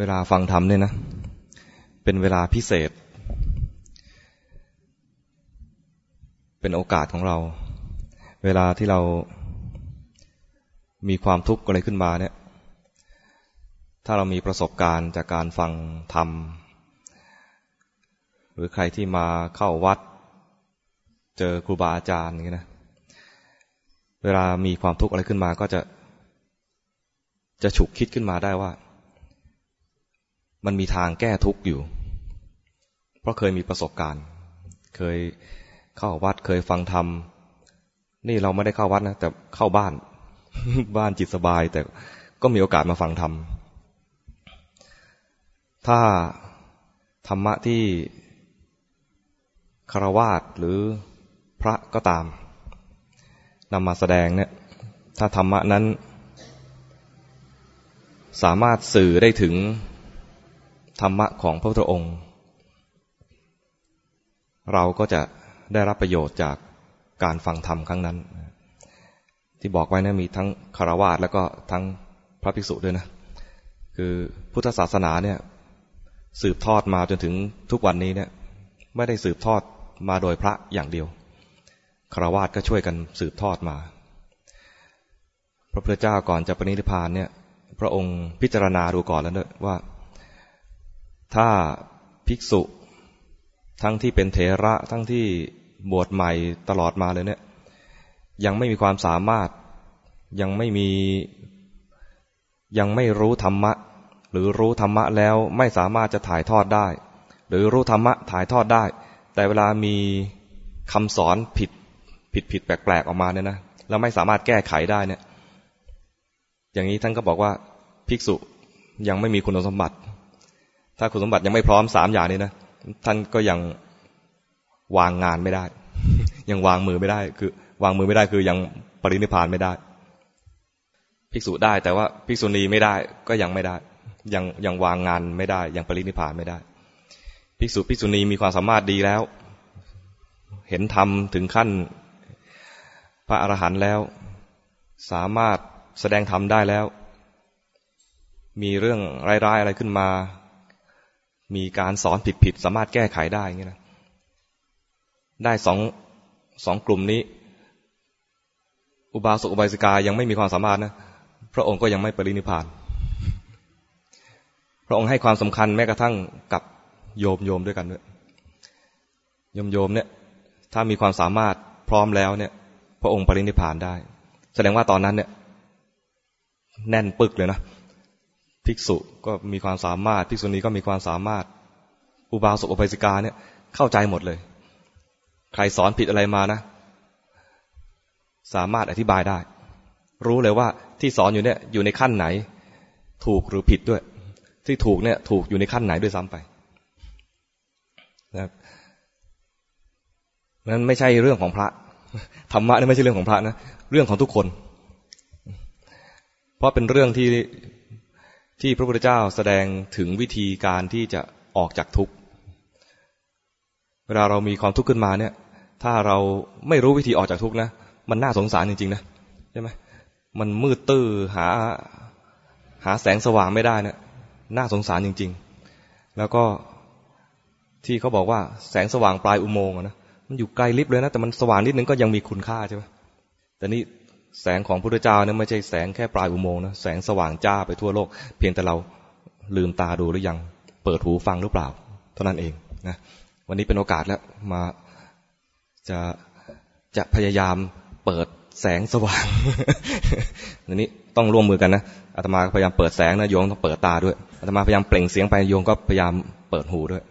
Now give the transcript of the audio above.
เวลาฟังธรรมเนี่ยนะ เป็นเวลาพิเศษ เป็นโอกาสของเรา เวลาที่เรามีความทุกข์อะไรขึ้นมาเนี่ย ถ้าเรามีประสบการณ์จากการฟังธรรม หรือใครที่มาเข้าวัด เจอครูบาอาจารย์อย่างนี้นะ เวลามีความทุกข์อะไรขึ้นมาก็จะ จะฉุกคิดขึ้นมาได้ว่า มันมีทางแก้ทุกข์อยู่ เพราะเคยมีประสบการณ์ เคยเข้าวัดเคยฟังธรรม นี่เราไม่ได้เข้าวัดนะ แต่เข้าบ้าน บ้านจิตสบาย แต่ก็มีโอกาสมาฟังธรรม ถ้าธรรมะที่คารวาสหรือพระก็ตามนำมาแสดงเนี่ย ถ้าธรรมะนั้น สามารถสื่อได้ถึง รรมะของพระพุทธองค์ เราก็จะได้รับประโยชน์จากการฟังธรรมครั้งนั้น ที่บอกไว้นะมีทั้งคารวาสแล้วก็ทั้งพระภิกษุด้วยนะ คือพุทธศาสนาเนี่ยสืบทอดมาจนถึงทุกวันนี้เนี่ยไม่ได้สืบทอดมาโดยพระอย่างเดียวคารวาสก็ช่วยกันสืบทอดมา พระพุทธเจ้าก่อนจะปณิธพานเนี่ย พระองค์พิจารณาดูก่อนแล้วด้วยว่า ถ้าภิกษุ ทั้งที่เป็นเถระทั้งที่บวชใหม่ตลอดมาเลยเนี่ยยังไม่มีความสามารถยังไม่มียังไม่รู้ธรรมะ หรือรู้ธรรมะแล้วไม่สามารถจะถ่ายทอดได้ หรือรู้ธรรมะถ่ายทอดได้ แต่เวลามีคำสอนผิดผิดผิดแปลกๆออกมาเนี่ยนะแล้วไม่สามารถแก้ไขได้เนี่ย อย่างนี้ท่านก็บอกว่าภิกษุยังไม่มีคุณสมบัติ ถ้าคุณสมบัติยังไม่พร้อมสามอย่างนี้นะท่านก็ยังวางงานไม่ได้ ยังวางมือไม่ได้ คือ วางมือไม่ได้คือยังปรินิพานไม่ได้ ภิกษุได้แต่ว่าภิกษุณีไม่ได้ก็ยังไม่ได้ ยังยังวางงานไม่ได้ ยังปรินิพานไม่ได้ ภิกษุภิกษุณีมีความสามารถดีแล้ว เห็นธรรมถึงขั้น พระอรหันต์แล้ว สามารถแสดงธรรมได้แล้ว มีเรื่องร้ายๆอะไรขึ้นมา มีการสอนผิดๆสามารถแก้ไขได้อย่างนี้นะได้สองสองกลุ่มนี้ อุบาสกอุบาสิกายังไม่มีความสามารถนะพระองค์ก็ยังไม่ปรินิพาน พระองค์ให้ความสำคัญแม้กระทั่งกับโยมโยมด้วยกันด้วยโยมโยมเนี่ย ถ้ามีความสามารถพร้อมแล้วเนี่ย พระองค์ปรินิพานได้ แสดงว่าตอนนั้นเนี่ย แน่นปึกเลยนะ ภิกษุก็มีความสามารถ ภิกษุณีก็มีความสามารถ อุบาสกอุบาสิกาเนี่ยเข้าใจหมดเลย ใครสอนผิดอะไรมานะ สามารถอธิบายได้ รู้เลยว่าที่สอนอยู่เนี่ยอยู่ในขั้นไหน ถูกหรือผิดด้วย ที่ถูกเนี่ยถูกอยู่ในขั้นไหนด้วยซ้ำไปนะนั้นไม่ใช่เรื่องของพระธรรมะนี่ไม่ใช่เรื่องของพระนะเรื่องของทุกคน เพราะเป็นเรื่องที่ ที่พระพุทธเจ้าแสดงถึงวิธีการที่จะออกจากทุกข์ เวลาเรามีความทุกข์ขึ้นมาเนี่ย ถ้าเราไม่รู้วิธีออกจากทุกข์นะ มันน่าสงสารจริงๆนะใช่ไหมมันมืดตื้อหาหาแสงสว่างไม่ได้นะน่าสงสารจริง ๆ แล้วก็ที่เขาบอกว่าแสงสว่างปลายอุโมงค์นะมันอยู่ไกลลิบเลยนะแต่มันสว่างนิดนึงก็ยังมีคุณค่าใช่ไหมแต่นี่ แสงของพระพุทธเจ้าเนี่ยไม่ใช่แสงแค่ปลายอุโมงค์นะแสงสว่างจ้าไปทั่วโลก เพียงแต่เราลืมตาดูหรือยังเปิดหูฟังหรือเปล่า เท่านั้นเองนะวันนี้เป็นโอกาสแล้วมาจะจะพยายามเปิดแสงสว่างอันนี้ต้องร่วมมือกันนะอาตมาพยายามเปิดแสงนะโยมต้องเปิดตาด้วยอาตมาพยายามเปล่งเสียงไปโยมก็พยายามเปิดหูด้วย